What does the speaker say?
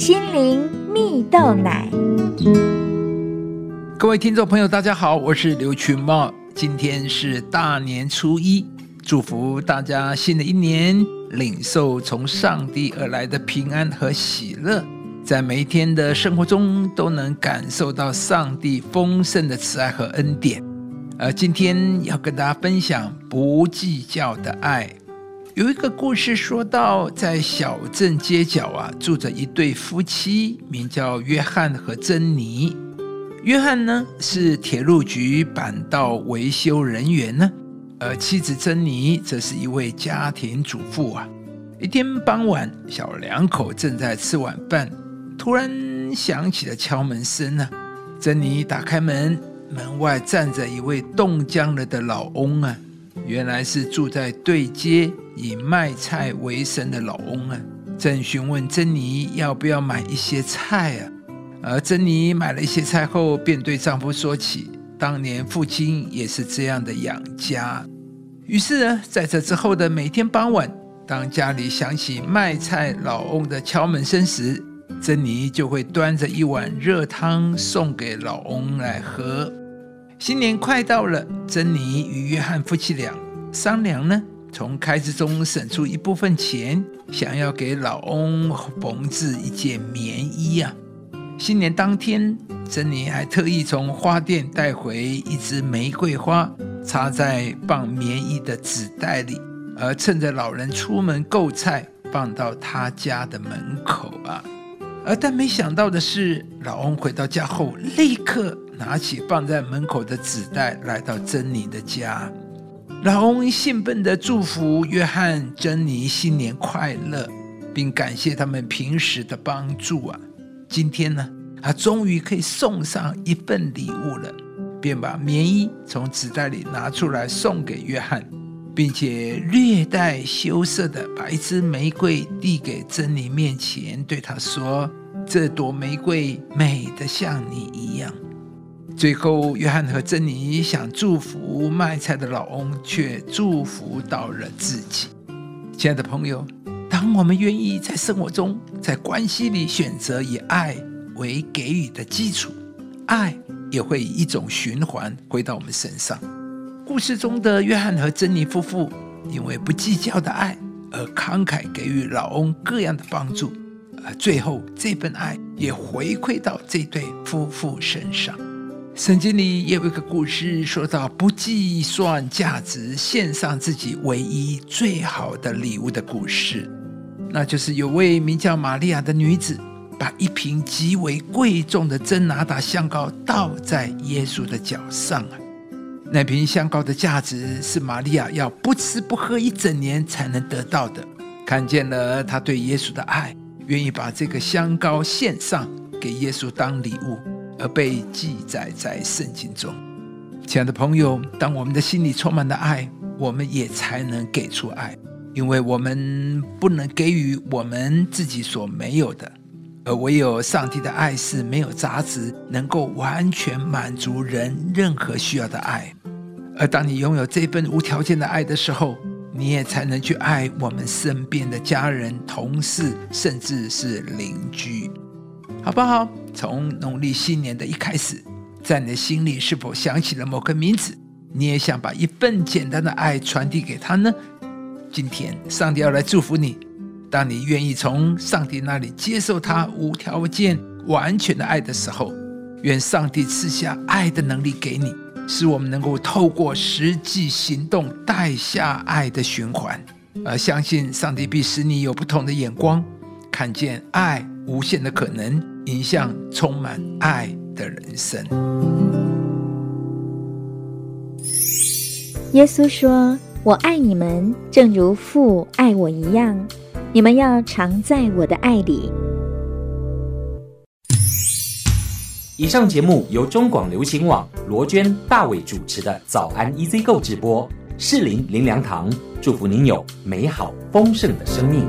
心灵蜜豆奶。各位听众朋友，大家好，我是刘群茂。今天是大年初一，祝福大家新的一年领受从上帝而来的平安和喜乐，在每一天的生活中都能感受到上帝丰盛的慈爱和恩典。呃，今天要跟大家分享不计较的爱。有一个故事说到，在小镇街角啊，住着一对夫妻，名叫约翰和珍妮。约翰呢是铁路局板道维修人员呢，而妻子珍妮则是一位家庭主妇啊。一天傍晚，小两口正在吃晚饭，突然响起了敲门声呢。珍妮打开门。门外站着一位冻僵了的老翁啊，原来是住在对街以卖菜为生的老翁啊，正询问珍妮要不要买一些菜啊。而珍妮买了一些菜后，便对丈夫说起当年父亲也是这样的养家。于是呢，在这之后的每天傍晚，当家里响起卖菜老翁的敲门声时，珍妮就会端着一碗热汤送给老翁来喝。新年快到了，珍妮与约翰夫妻俩商量呢，从开支中省出一部分钱，想要给老翁缝制一件棉衣呀。新年当天，珍妮还特意从花店带回一支玫瑰花，插在放棉衣的纸袋里，而趁着老人出门购菜，放到他家的门口啊。而但没想到的是，老翁回到家后，立刻。拿起放在门口的纸袋，来到珍妮的家。老翁兴奋地祝福约翰、珍妮新年快乐，并感谢他们平时的帮助啊！今天呢，他终于可以送上一份礼物了，便把棉衣从纸袋里拿出来送给约翰，并且略带羞涩地把一支玫瑰递给珍妮面前，对她说：“这朵玫瑰美得像你一样。”最后，约翰和珍妮想祝福卖菜的老翁，却祝福到了自己。亲爱的朋友，当我们愿意在生活中、在关系里选择以爱为给予的基础，爱也会以一种循环回到我们身上。故事中的约翰和珍妮夫妇，因为不计较的爱而慷慨给予老翁各样的帮助，而最后这份爱也回馈到这对夫妇身上。圣经里也有一个故事，说到不计算价值献上自己唯一最好的礼物的故事。那就是有位名叫玛利亚的女子，把一瓶极为贵重的真拿达香膏倒在耶稣的脚上啊。那瓶香膏的价值是玛利亚要不吃不喝一整年才能得到的。看见了她对耶稣的爱，愿意把这个香膏献上给耶稣当礼物。而被记载在圣经中，亲爱的朋友，当我们的心里充满了爱，我们也才能给出爱，因为我们不能给予我们自己所没有的，而唯有上帝的爱是没有杂质，能够完全满足人任何需要的爱。而当你拥有这份无条件的爱的时候，你也才能去爱我们身边的家人、同事，甚至是邻居。好不好？从农历新年的一开始，在你的心里是否想起了某个名字？你也想把一份简单的爱传递给他呢？今天，上帝要来祝福你。当你愿意从上帝那里接受他无条件、完全的爱的时候，愿上帝赐下爱的能力给你，使我们能够透过实际行动带下爱的循环，而相信上帝必使你有不同的眼光，看见爱。无限的可能，影响充满爱的人生。耶稣说：“我爱你们，正如父爱我一样。你们要常在我的爱里。”以上节目由中广流行网罗娟、大伟主持的《早安 EZ 购》直播，适林林良堂祝福您有美好丰盛的生命。